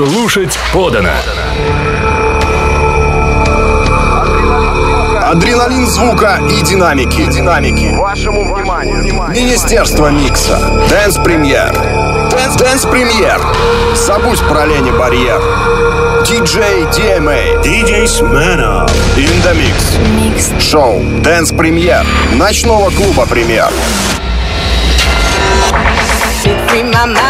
Слушать подано. Адреналин звука и динамики. Динамики. Вашему вниманию. Министерство микса. Dance премьер. Dance, премьер. Забудь про лени барьер. Диджей DMA. DJ Smirnoff. In the mix. Микс. Шоу Dance премьер. Ночного клуба премьер. My mind.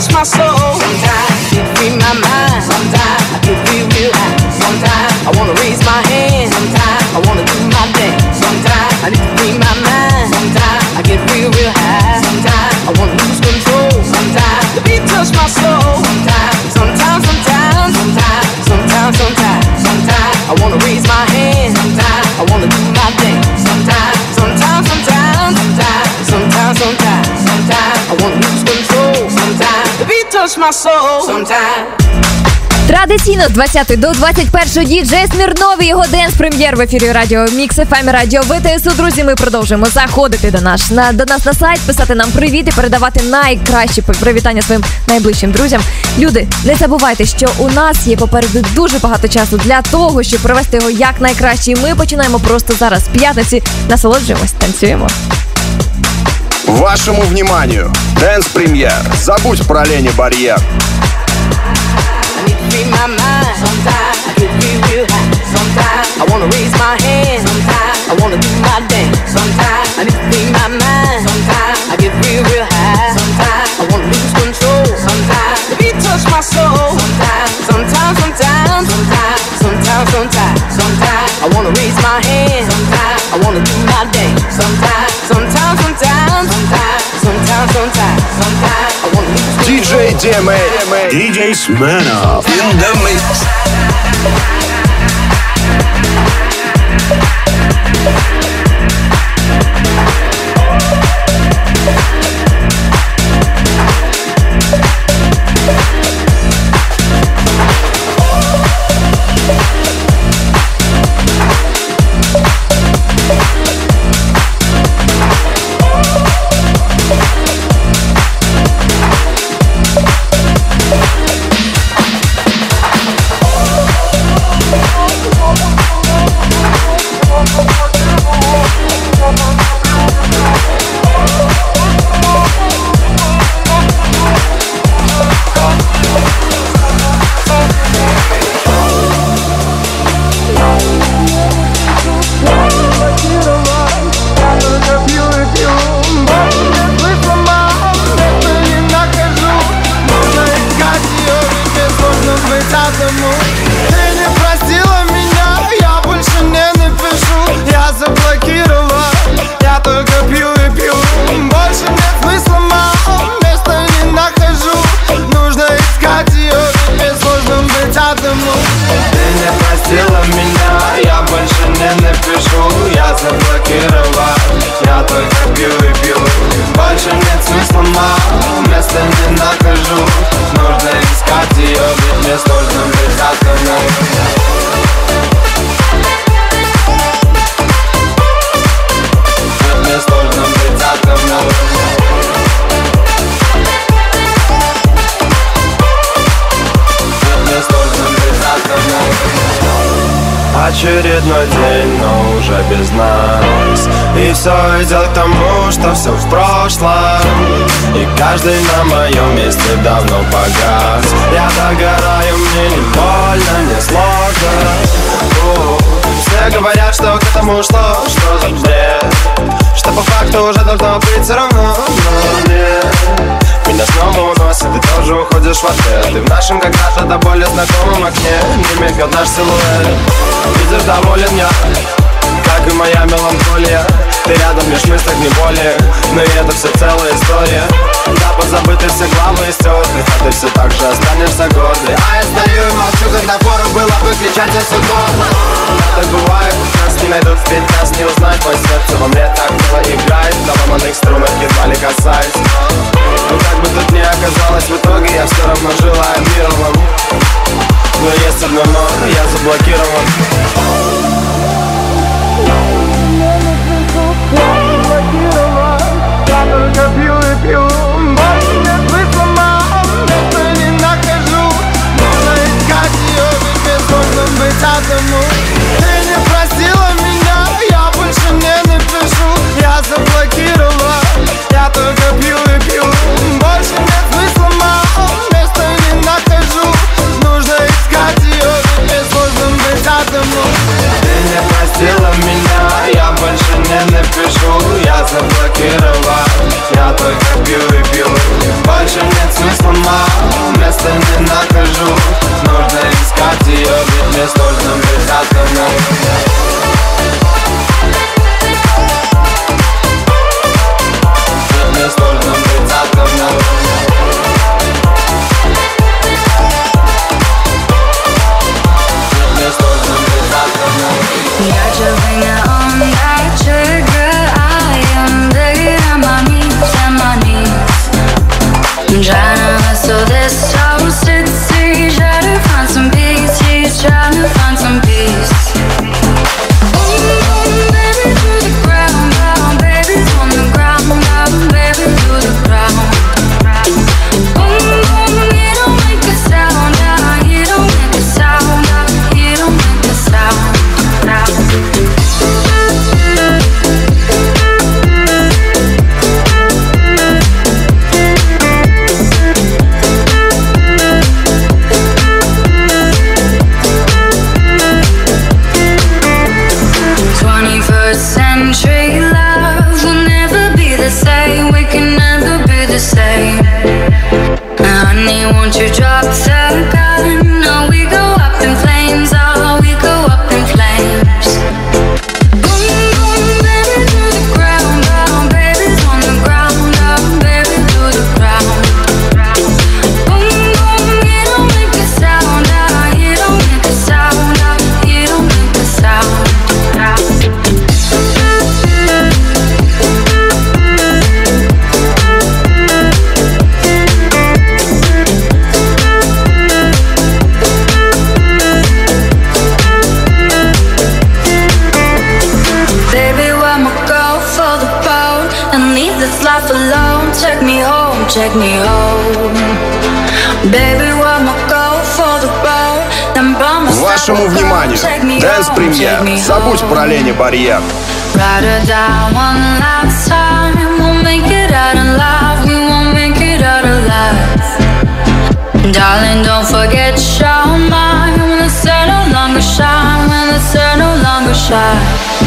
touch my soul. Sometimes it free my mind. Sometimes I get real, real. Sometimes I wanna raise my hand. Sometimes I wanna do my dance. Sometimes I need to free touch my soul. Sometimes. Традиційно з 20 до 21 діджей Смірнов і його денс прем'єр в ефірі радіо Мікс ФМ Радіо ВТСУ. Друзі, ми продовжуємо заходити до нас на до нас на сайт, писати нам привіт і передавати найкращі привітання своїм найближчим друзям. Люди, не забувайте, що у нас є попереду дуже багато часу для того, щоб провести його як найкраще. І ми починаємо просто зараз п'ятниці. Насолоджуємось, танцюємо. Вашему вниманию. Дэнс премьер. Забудь про лени барьер. I wanna raise my hand. Sometimes I wanna do my dance. Sometimes I need to free my mind. Sometimes I get real, real high. Sometimes I wanna lose control. Sometimes the beat touch my soul. Sometimes, sometimes, sometimes, sometimes, sometimes, sometimes, sometimes I wanna raise my hand. Sometimes I wanna do my dance. Sometimes, sometimes, sometimes, sometimes, DJ DMA. DJ Smanov. In the mix. Не напишу Я заблокировал, я только пью и пью Больше нет смысла, мам, места не нахожу Нужно искать ее, ведь мне сложно быть Ведь мне сложно быть одному Очередной день, но уже без нас. И все идет к тому, что все в прошлом. И каждый на моем месте давно погас. Я догораю, мне не больно, не сложно. Все говорят, что к этому шло, что за бред? Что по факту уже должно быть все равно, но нет меня снова уносит, ты тоже уходишь в ответ Ты в нашем когда-то до боли знакомом окне. Не мигал наш силуэт. Видишь, доволен я Как и моя меланхолия. Ты рядом, лишь мыслях не более. Но и это все целая история да, позабыты все главные сестры А ты все так же останешься годной. А я стою и молчу, когда пору было бы кричать все угодно так бывает, нас не найдут, в нас не узнать по сердцу. во мне так мило играет На ломаных струнах едва ли касаюсь Но ну, как бы тут ни оказалось, в итоге я все равно желаю мировым Но есть одно но, я заблокирован. Я только пил и пил the moon друзья. Забудь про лень и барьер. Darling, don't forget your mind When the sun no longer shines. When the sun no longer shines.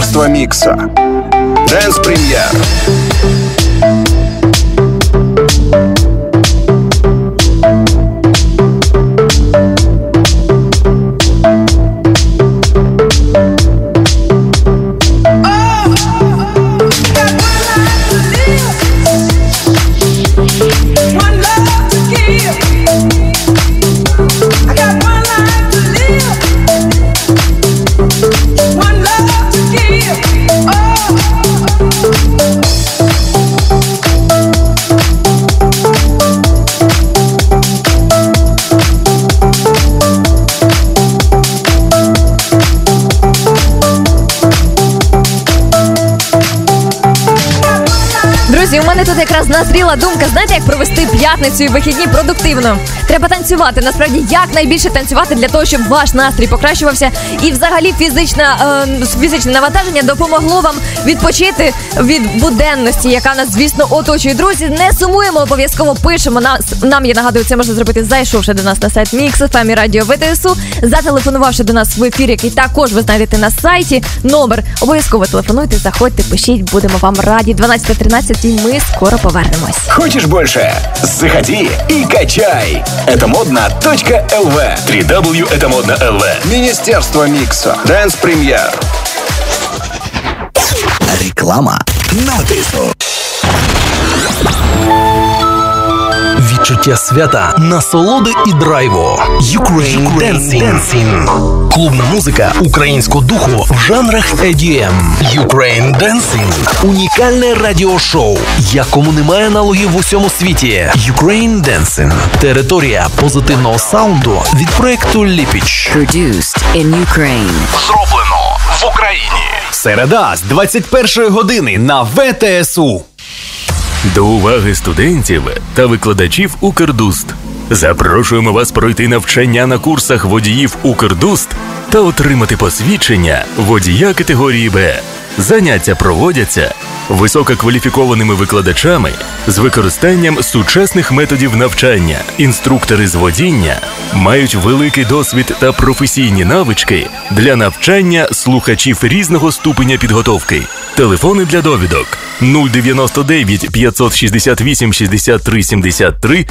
Министерство микса. Дэнс Премьер. Тут якраз назріла думка. Знаєте, як провести п'ятницю і вихідні продуктивно? Треба танцювати. Насправді, як найбільше танцювати для того, щоб ваш настрій покращувався, і взагалі фізична е, фізичне навантаження допомогло вам відпочити від буденності, яка нас, звісно, оточує. Друзі, не сумуємо, обов'язково пишемо. Нас нам я нагадую, це можна зробити, зайшовши до нас на сайт Mix, і Радіо ВТСУ, зателефонувавши до нас в ефір, який також ви знайдете на сайті. Номер обов'язково телефонуйте, заходьте, пишіть, будемо вам раді. 12.13 і ми повернемось. Хочешь больше? Заходи и качай. Это модно.лв. 3W это модно.лв. Министерство микса. Дэнс Премьер. Реклама на Відчуття свята, насолоди і драйву. Ukraine Dancing. Клубна музика українського духу в жанрах EDM. Ukraine Dancing. Унікальне радіошоу, якому немає аналогів в усьому світі. Ukraine Dancing. Територія позитивного саунду від проекту Ліпіч. Produced in Ukraine. Зроблено в Україні. Середа з 21 години на ВТСУ. До уваги студентів та викладачів Укрдуст. Запрошуємо вас пройти навчання на курсах водіїв Укрдуст та отримати посвідчення водія категорії Б. Заняття проводяться висококваліфікованими викладачами з використанням сучасних методів навчання. Інструктори з водіння мають великий досвід та професійні навички для навчання слухачів різного ступеня підготовки. Телефони для довідок 099 568 63 73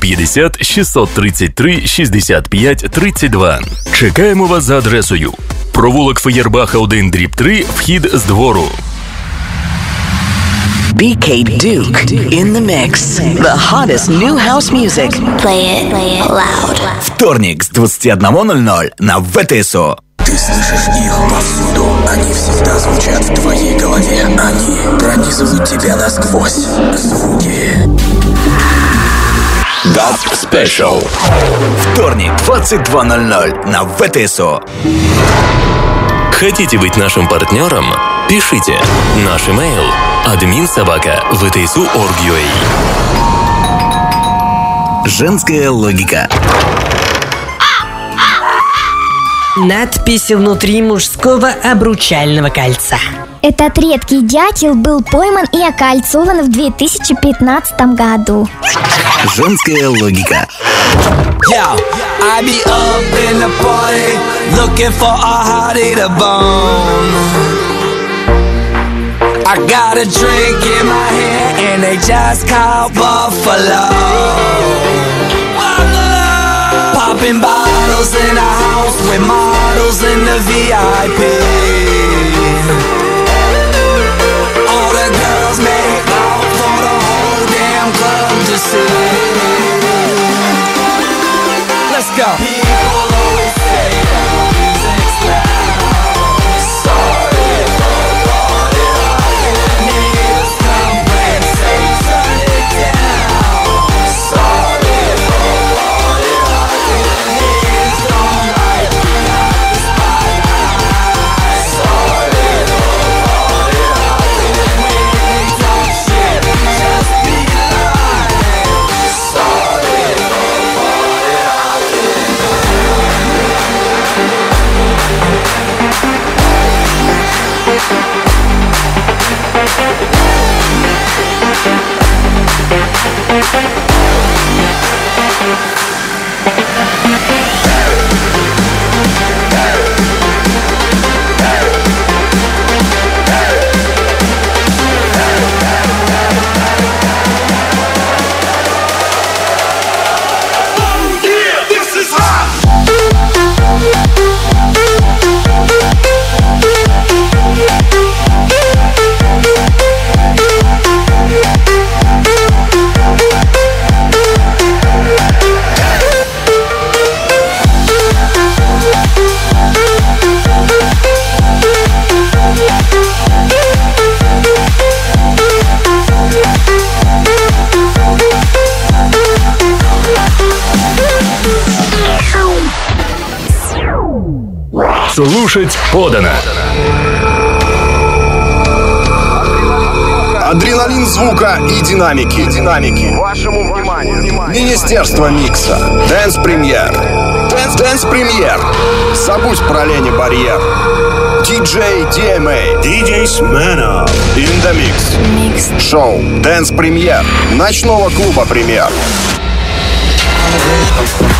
050 633 65 32. Чекаємо вас за адресою. Провулок Феєрбаха 1 дріб 3, вхід з двору. BK Duke in the mix. The hottest new house music. Play it, play it loud. Вторник с 21.00 на ВТСО. Ты слышишь их повсюду, они всегда звучат в твоей голове. Они пронизывают тебя насквозь. Звуки. Dub Special. Вторник, 22.00 на ВТСО. Хотите быть нашим партнером? Пишите. Наш имейл админсобака vtsu.org.ua Женская логика. Надпись внутри мужского обручального кольца. Этот редкий дятел был пойман и окольцован в 2015 году. Женская логика. Yo, I be up in the party, looking for a hottie to bone. I got a drink in my hand, and they just called Buffalo. Popping bottles in a house with models in the VIP. All the girls make out for the whole damn club to see. Let's go. Слушать подано. Адреналин звука и динамики. Динамики. Вашему вниманию. Министерство микса. Dance премьер. Dance премьер. Забудь про лени барьер. Диджей DMA. Эм Диджей Смена. In the mix. Шоу. Dance премьер. Ночного клуба премьер. Премьер.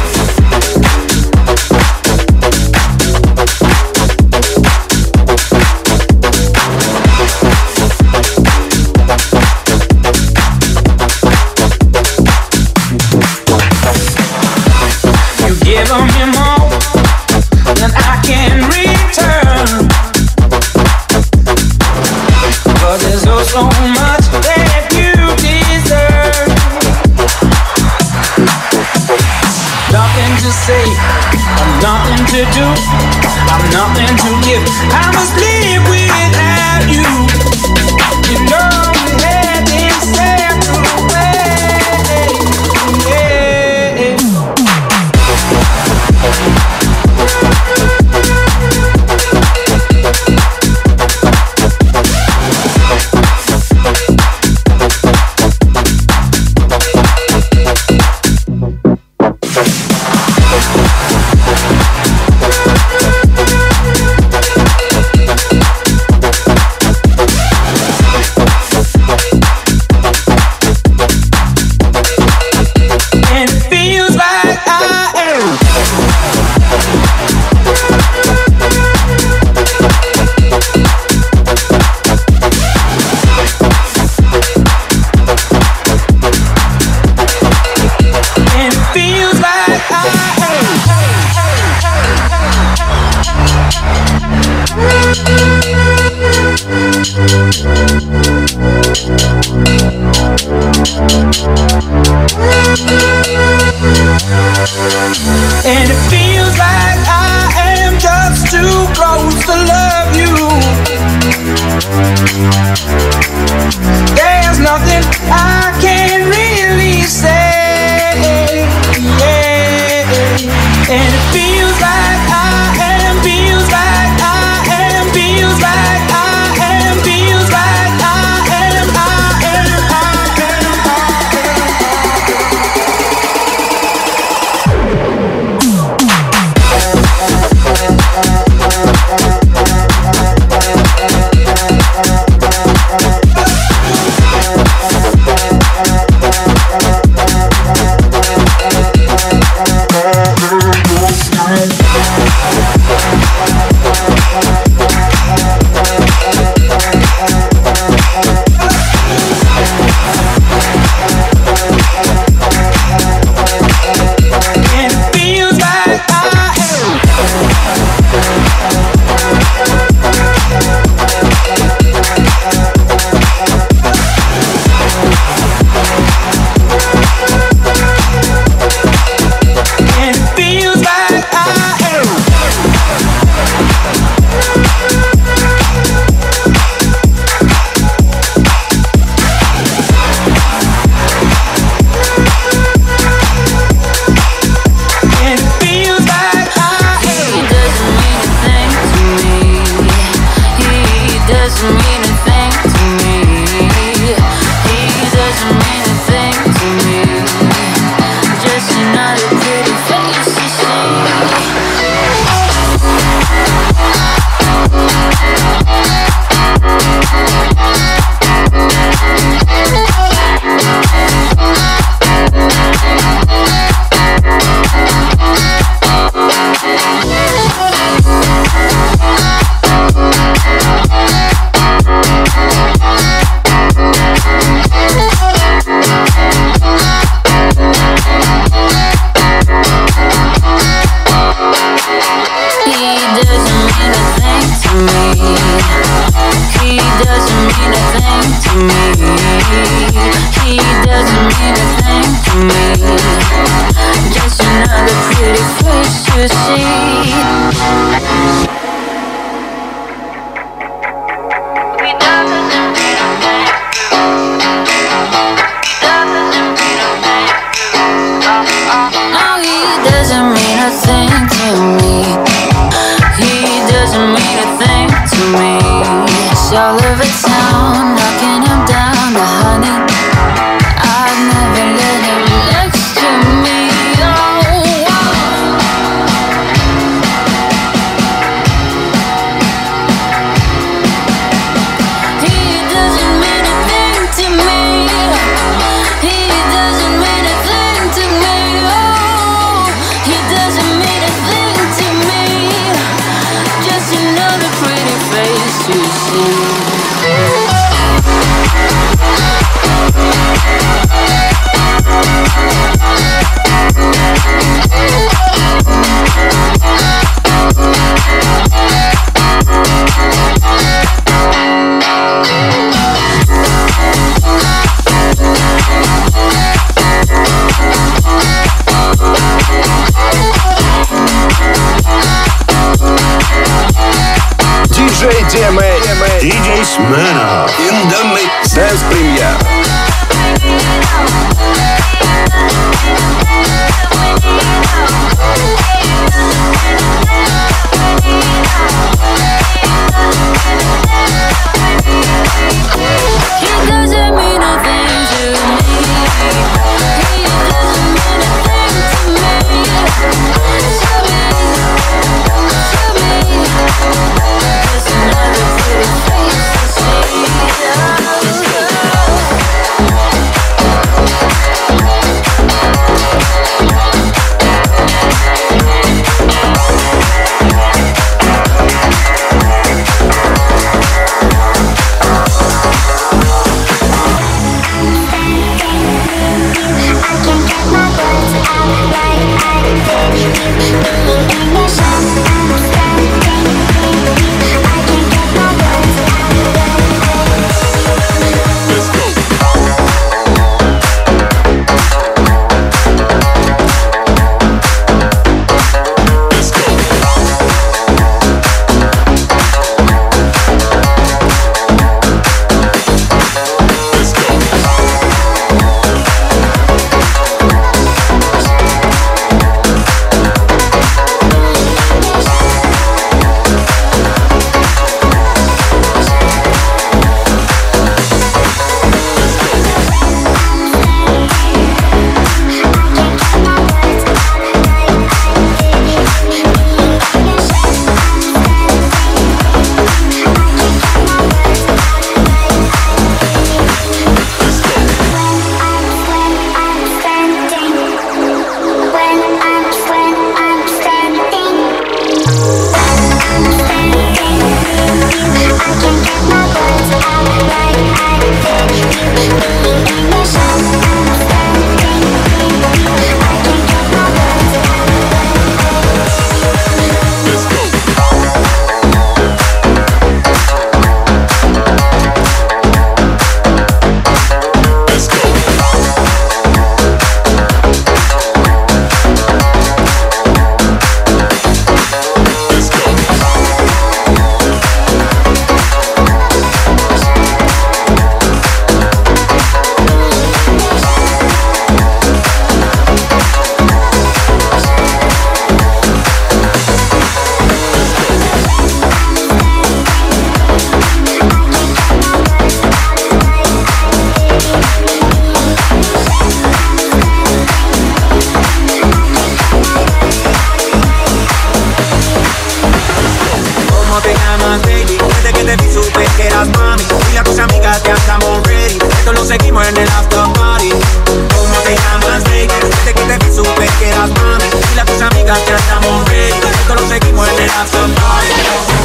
A amigas ya estamos ready Esto lo seguimos en el after party.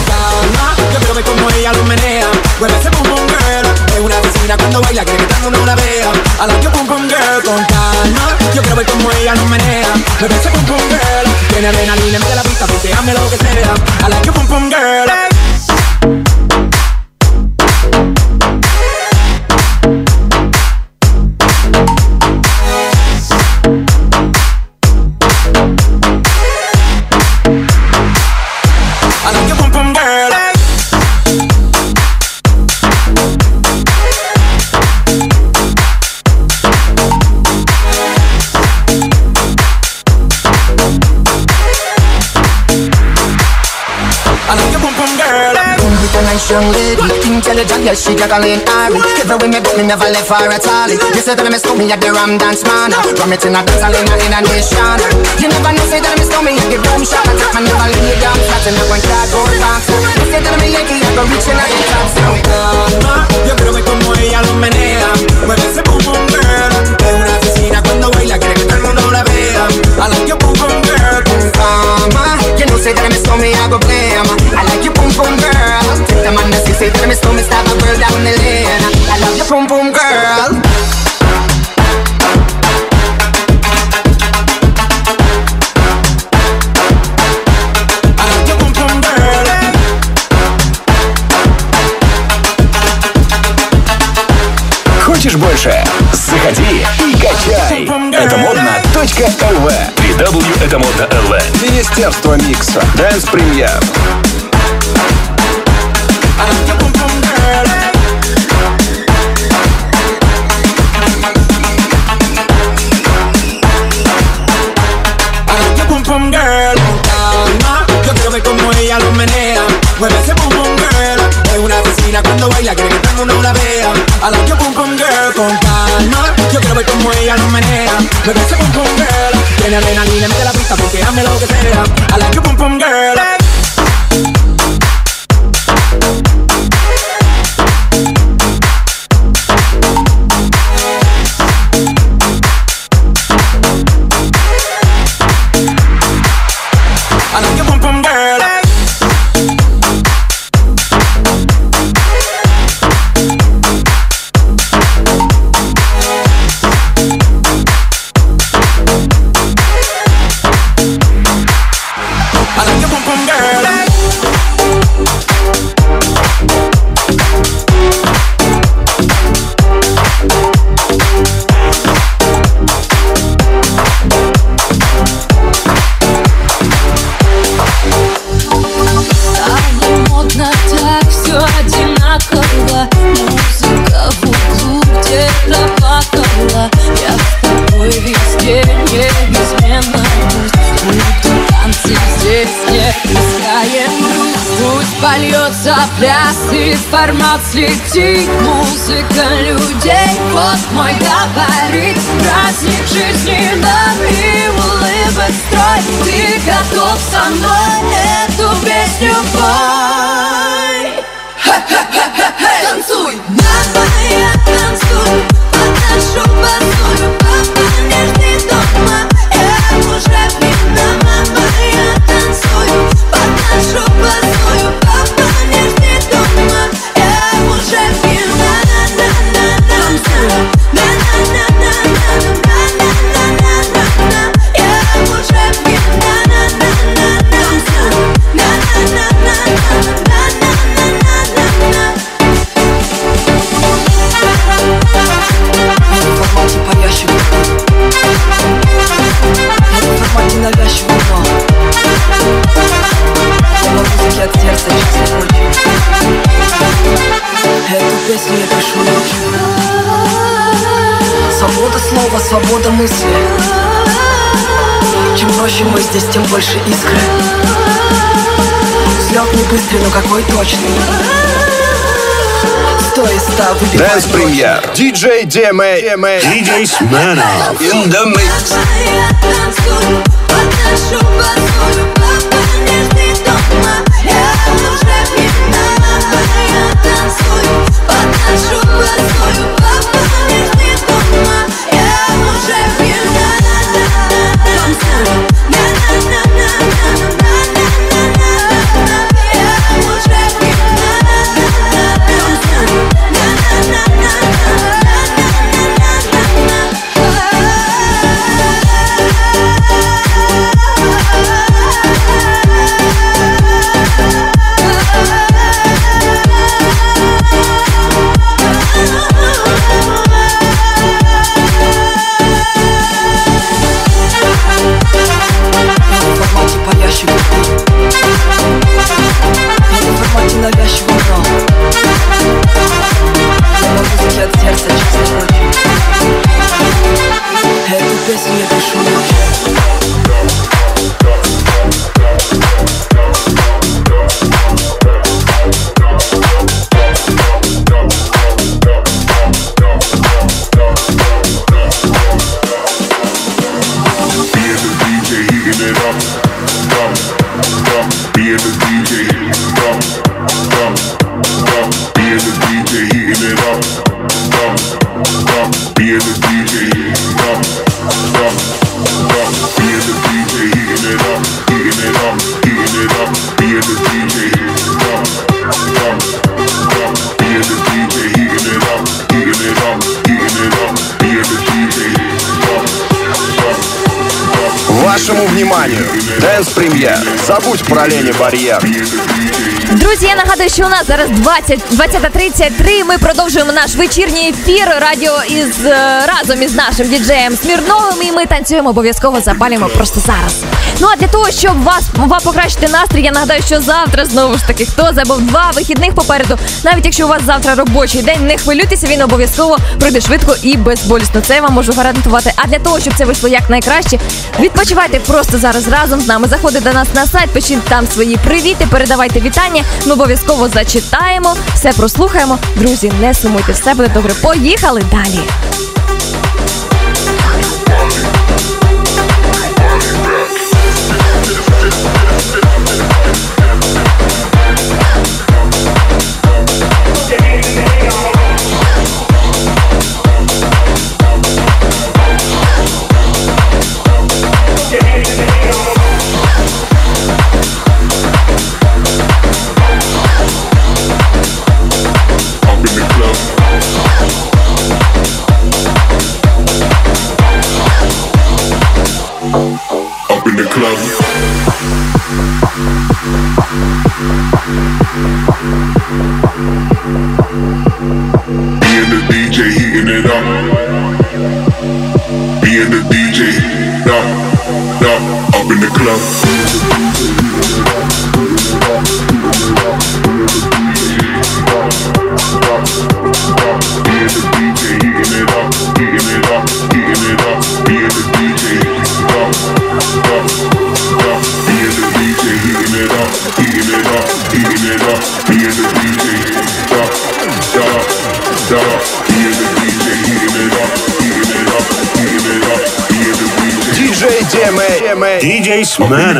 Calma, yo quiero ver cómo ella lo menea. Mueve ese pum pum girl Es una asesina cuando baila Quiere que el mundo la vea. I like your pum pum girl Con calma, yo quiero ver cómo ella lo menea. Mueve ese pum pum girl Tiene adrenalina, mete la pista Porque hazme lo que sea. I like your pum pum girl intelligent, yes, she Jacqueline Ari. Everywhere me go, me never left her at all. You say that me stole me at the Ram Dance Man. Ram it in a dance, in a, in a nation. You never know, say that me stole me at the Boom Shop. I never lay down flat in a one cardboard box. You say that me Yankee, I go reaching out the top. So, Calma, yo quiero ver cómo ella lo menea. Хочешь больше? Заходи и качай. Это модно. Министерство микса. Dance Премьер. Здесь, тем больше искры Взлет не быстрый, но какой точный Дэнс премьер. Диджей DMA. DJ Smirnoff. In the mix. Подношу босую Папа, не жди дома Я уже пьяна Я танцую, подношу босую Папа, не жди дома Я уже пьяна Танцую, na na na na. let's test Dance Забудь про лені бар'єр. Друзі, я нагадую, що у нас зараз 20, 20.33. Ми продовжуємо наш вечірній ефір радіо із е, разом із нашим діджеєм Смірновим. І ми танцюємо обов'язково запалюємо просто зараз. Ну а для того, щоб вас вам покращити настрій, я нагадаю, що завтра знову ж таки хто забув два вихідних попереду. Навіть якщо у вас завтра робочий день, не хвилюйтеся, він обов'язково пройде швидко і безболісно. Це я вам можу гарантувати. А для того, щоб це вийшло якнайкраще, відпочивайте просто зараз разом з нами. Заходьте до нас на сайт, пишіть там свої привіти, передавайте вітання. Ми обов'язково зачитаємо, все прослухаємо. Друзі, не сумуйте, все буде добре. Поїхали далі. man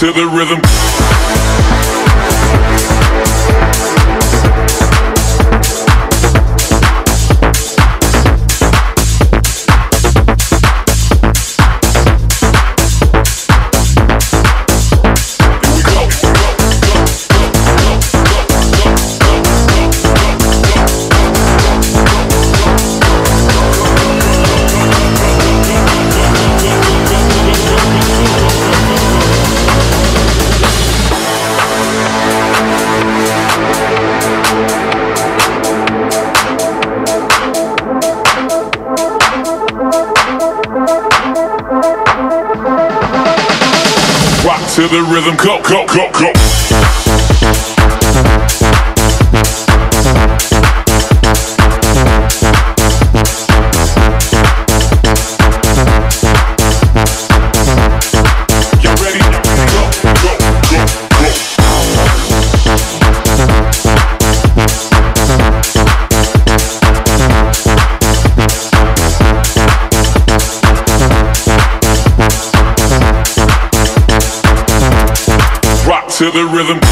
to the rhythm. To the rhythm. Go, go, go, go. To the rhythm.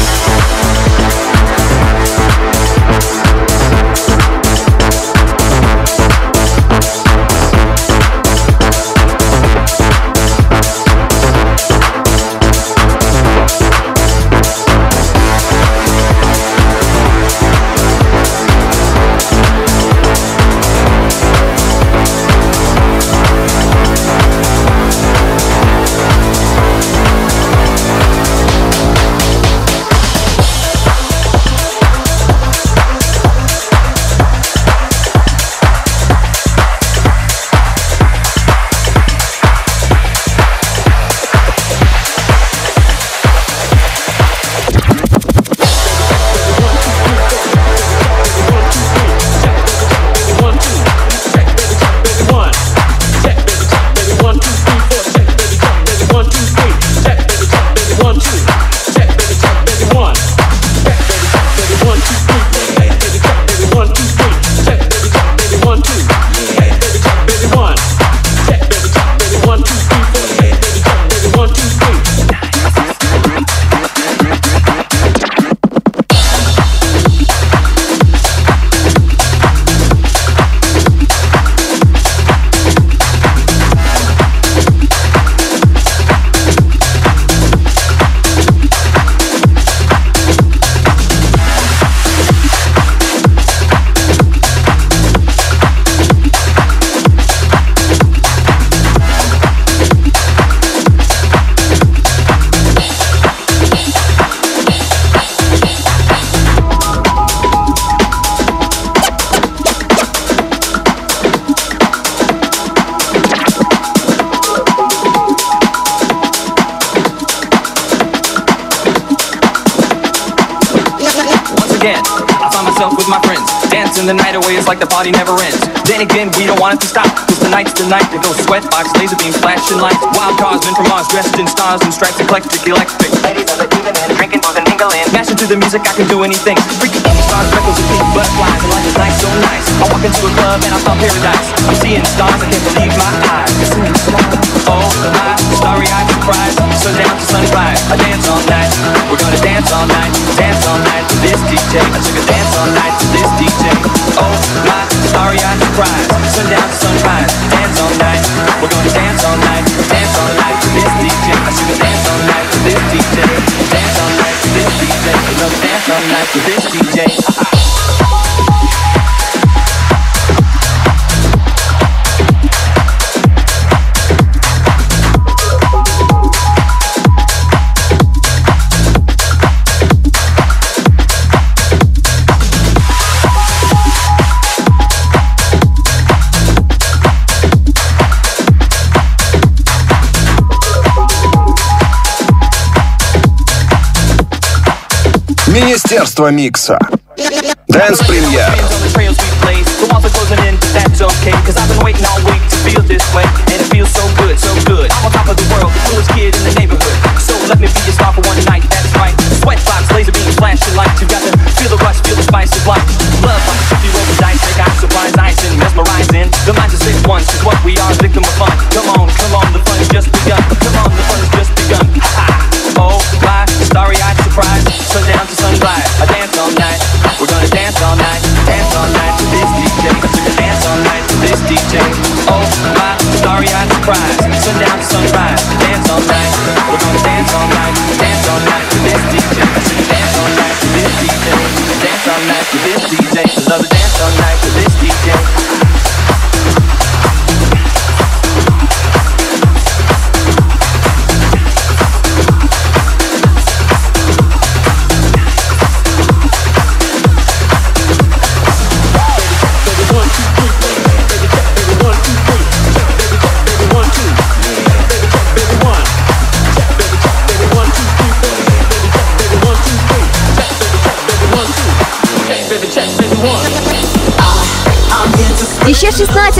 Music, I can do anything. Freaking stars, freckles, and pink butterflies And life is nice, so nice. I walk into a club and I found paradise. I'm seeing stars, I can't believe my eyes. Oh, my starry-eyed surprise Sundown to sunrise, I dance all night. We're gonna dance all night, dance all night to this DJ I took a dance all night to this DJ Oh, my starry-eyed surprise Sundown to sunrise, dance all night. We're gonna dance all night, dance all night to this DJ I took a dance all night to this DJ Dance all I'm dancing like this DJ. Министерство микса. Дэнс премьер.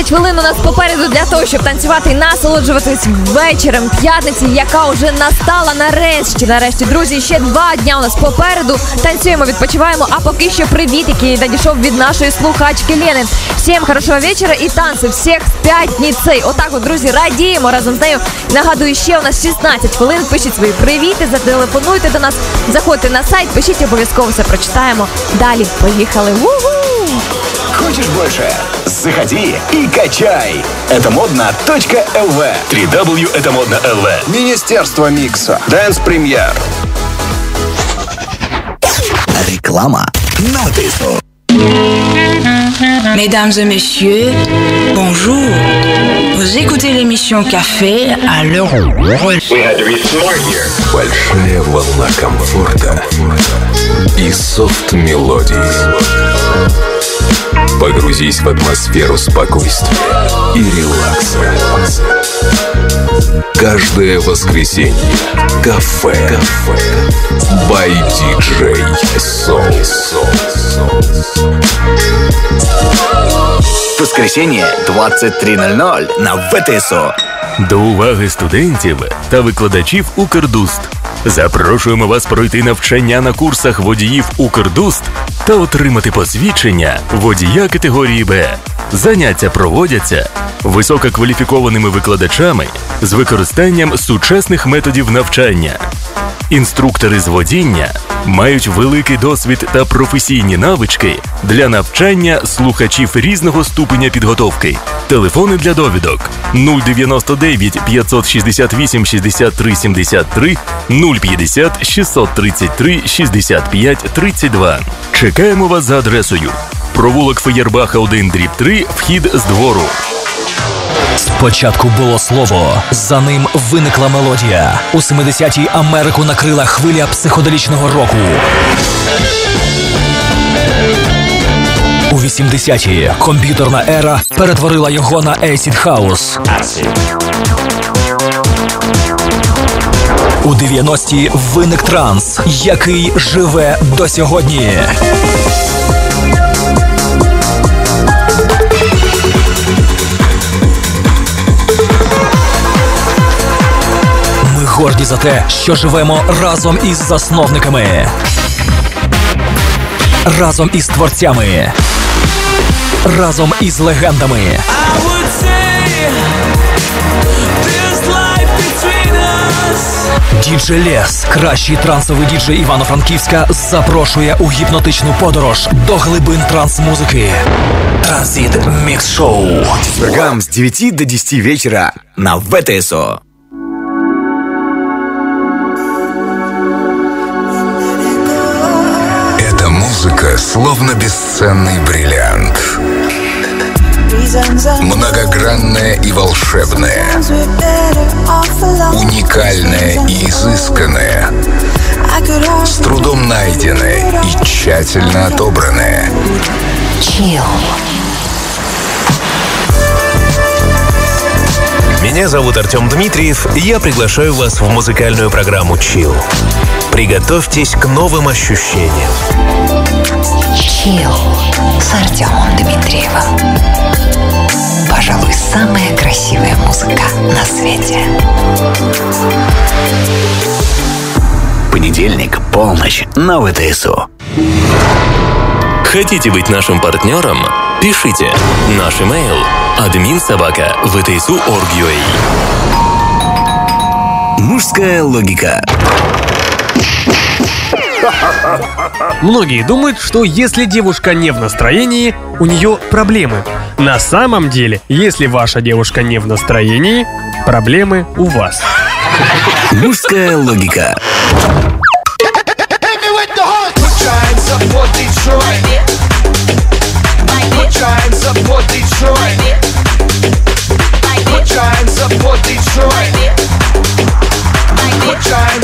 Хвилин у нас попереду для того, щоб танцювати і насолоджуватись вечором п'ятниці, яка вже настала нарешті. Нарешті, друзі, ще два дня у нас попереду. Танцюємо, відпочиваємо. А поки що привіт, який надійшов від нашої слухачки Лени. Всім хорошого вечора і танці всіх з п'ятниці. Отак, от, друзі, радіємо разом з нею. Нагадую, ще у нас 16 хвилин. Пишіть свої привіти, зателефонуйте до нас, заходьте на сайт, пишіть обов'язково все прочитаємо. Далі поїхали. Ву-ху! Хочешь больше? Заходи и качай. Это модно.лв. 3W это модно.лв. Министерство микса. Дэнс Премьер. Реклама на Тесу. Mesdames et messieurs, bonjour. Vous écoutez l'émission Café à l'euro. Большая волна комфорта и софт-мелодий. Погрузись в атмосферу спокойствия и релакса. Каждое воскресенье кафе. Кафе. By DJ Soul. Воскресенье 23.00 на ВТСО. До уваги студентів та викладачів Укрдуст. Запрошуємо вас пройти навчання на курсах водіїв Укрдуст та отримати посвідчення водія категорії Б. Заняття проводяться висококваліфікованими викладачами з використанням сучасних методів навчання. Інструктори з водіння мають великий досвід та професійні навички для навчання слухачів різного ступеня підготовки. Телефони для довідок 099 568 63 73 050 633 65 32. Чекаємо вас за адресою. Провулок Феєрбаха 1 дріб 3, вхід з двору. Спочатку було слово, за ним виникла мелодія. У 70-ті Америку накрила хвиля психоделічного року. У 80-ті комп'ютерна ера перетворила його на Acid House. У 90-ті виник транс, який живе до сьогодні. Горді за те, що живемо разом із засновниками, разом із творцями, разом із легендами. Діджей Лес, кращий трансовий діджей Івано-Франківська, запрошує у гіпнотичну подорож до глибин транс-музики. Транзит Мікс Шоу. Четвергам с 9 до 10 вечера на ВТСО. Словно бесценный бриллиант. Многогранная и волшебная. Уникальная и изысканная. С трудом найденная и тщательно отобранная. Меня зовут Артем Дмитриев, и я приглашаю вас в музыкальную программу Chill. Приготовьтесь к новым ощущениям. Чил с Артемом Дмитриевым. Пожалуй, самая красивая музыка на свете. Понедельник, полночь на ВТСО. Хотите быть нашим партнером? Пишите. Наш имейл админсобака vtsu.org.ua Мужская логика. Многие думают, что если девушка не в настроении, у нее проблемы. На самом деле, если ваша девушка не в настроении, проблемы у вас. Мужская логика.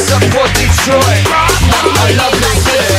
Support Detroit. I love this city.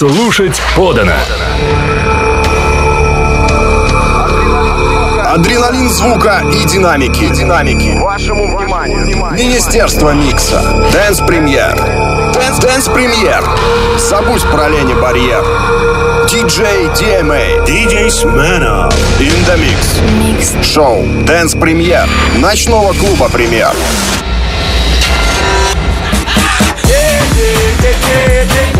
Слушать подано. Адреналин звука и динамики. Динамики. Вашему вниманию. Министерство микса. Dance Premiere. Dance Premiere. Забудь про лени барьер. Диджей DMA. Диджей Smirnoff. In the mix. mix. Шоу. Dance Premiere. Ночного клуба премьер. Yeah, yeah, yeah, yeah, yeah.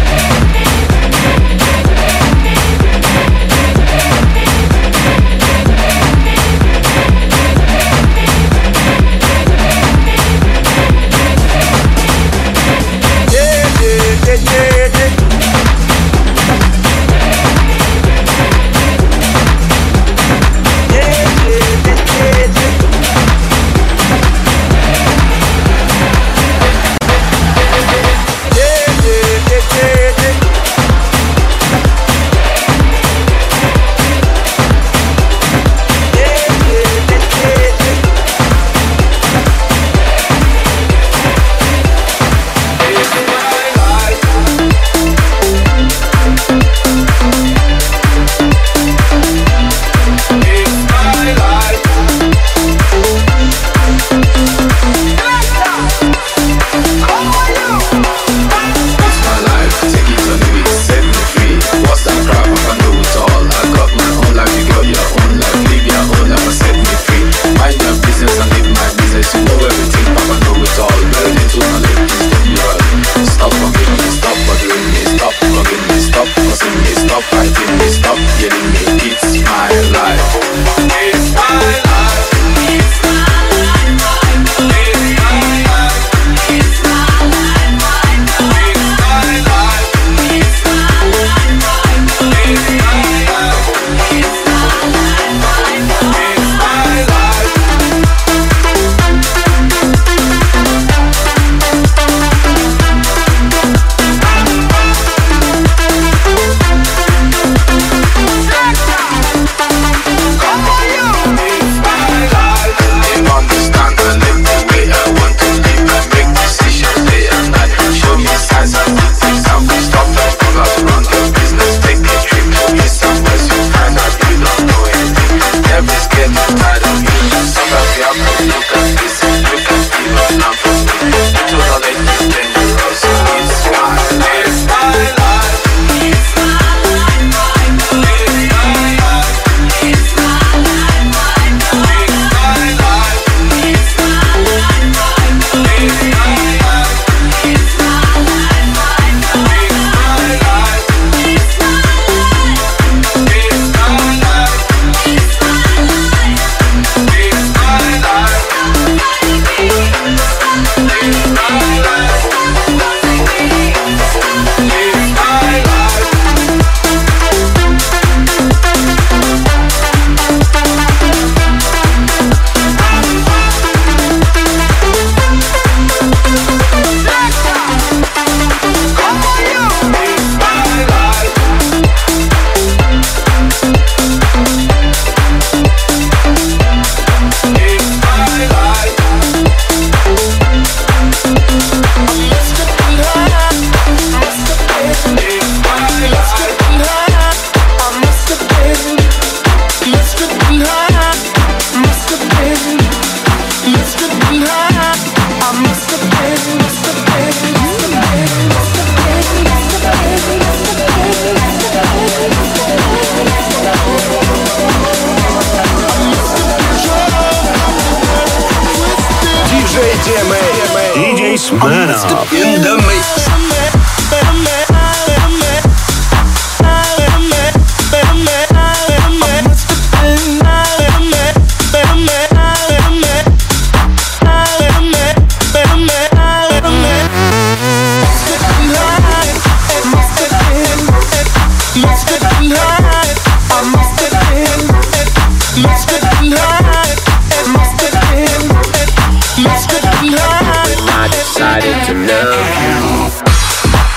decided to love you.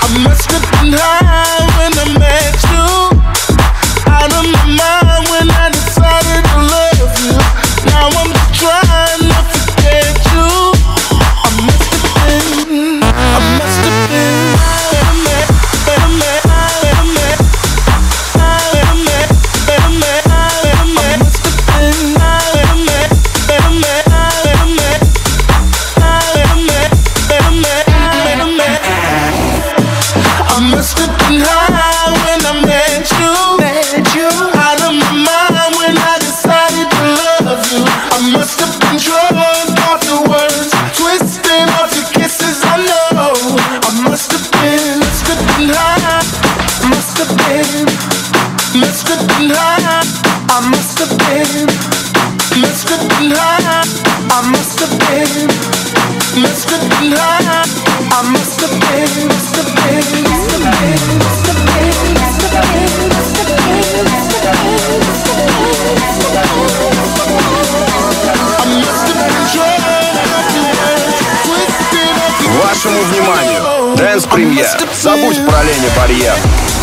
I must have been high when I met you. поколение барьер.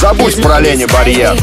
Забудь про лени барьер.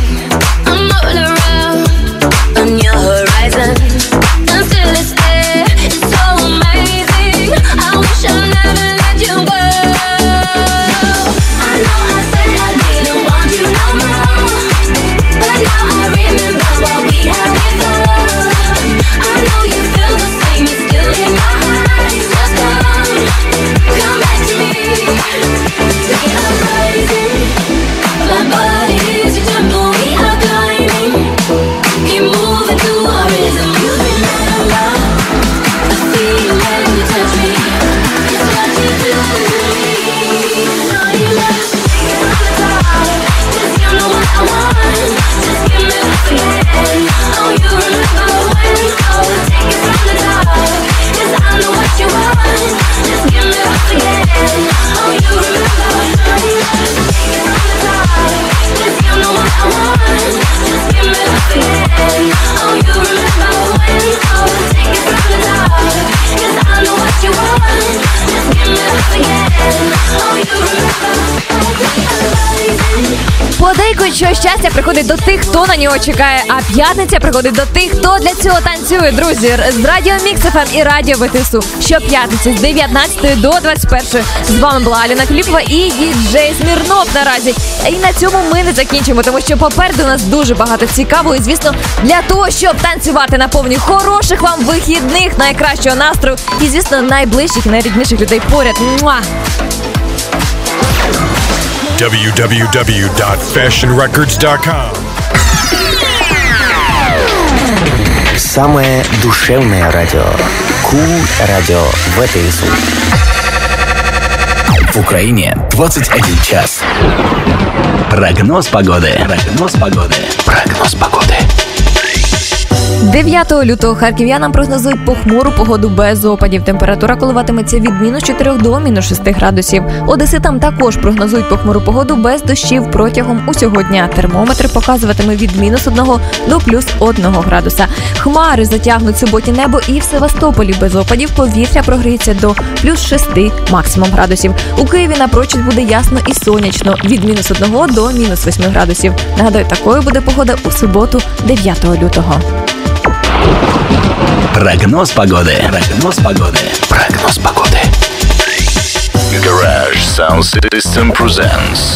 Що щастя приходить до тих, хто на нього чекає, а п'ятниця приходить до тих, хто для цього танцює. Друзі, з радіо Мікс і радіо ВТСУ. Щоп'ятниці з 19 до 21. З вами була Аліна Філіпова і діджей Смірнов наразі. І на цьому ми не закінчимо, тому що попереду у нас дуже багато цікавого. І звісно, для того, щоб танцювати на повні хороших вам вихідних, найкращого настрою і, звісно, найближчих і найрідніших людей поряд. Муа! www.fashionrecords.com Самое душевное радио. Кул радио ВТСУ. В Украине 21 час. Прогноз погоды. Прогноз погоды. Прогноз погоды. 9 лютого харків'янам прогнозують похмуру погоду без опадів. Температура коливатиметься від мінус 4 до мінус 6 градусів. Одеситам також прогнозують похмуру погоду без дощів протягом усього дня. Термометр показуватиме від мінус 1 до плюс 1 градуса. Хмари затягнуть суботні небо і в Севастополі без опадів повітря прогріється до плюс 6 максимум градусів. У Києві напрочуд буде ясно і сонячно від мінус 1 до мінус 8 градусів. Нагадаю, такою буде погода у суботу, 9 лютого. Прогноз погоды. Прогноз погоды. Прогноз погоды. Garage Sound System presents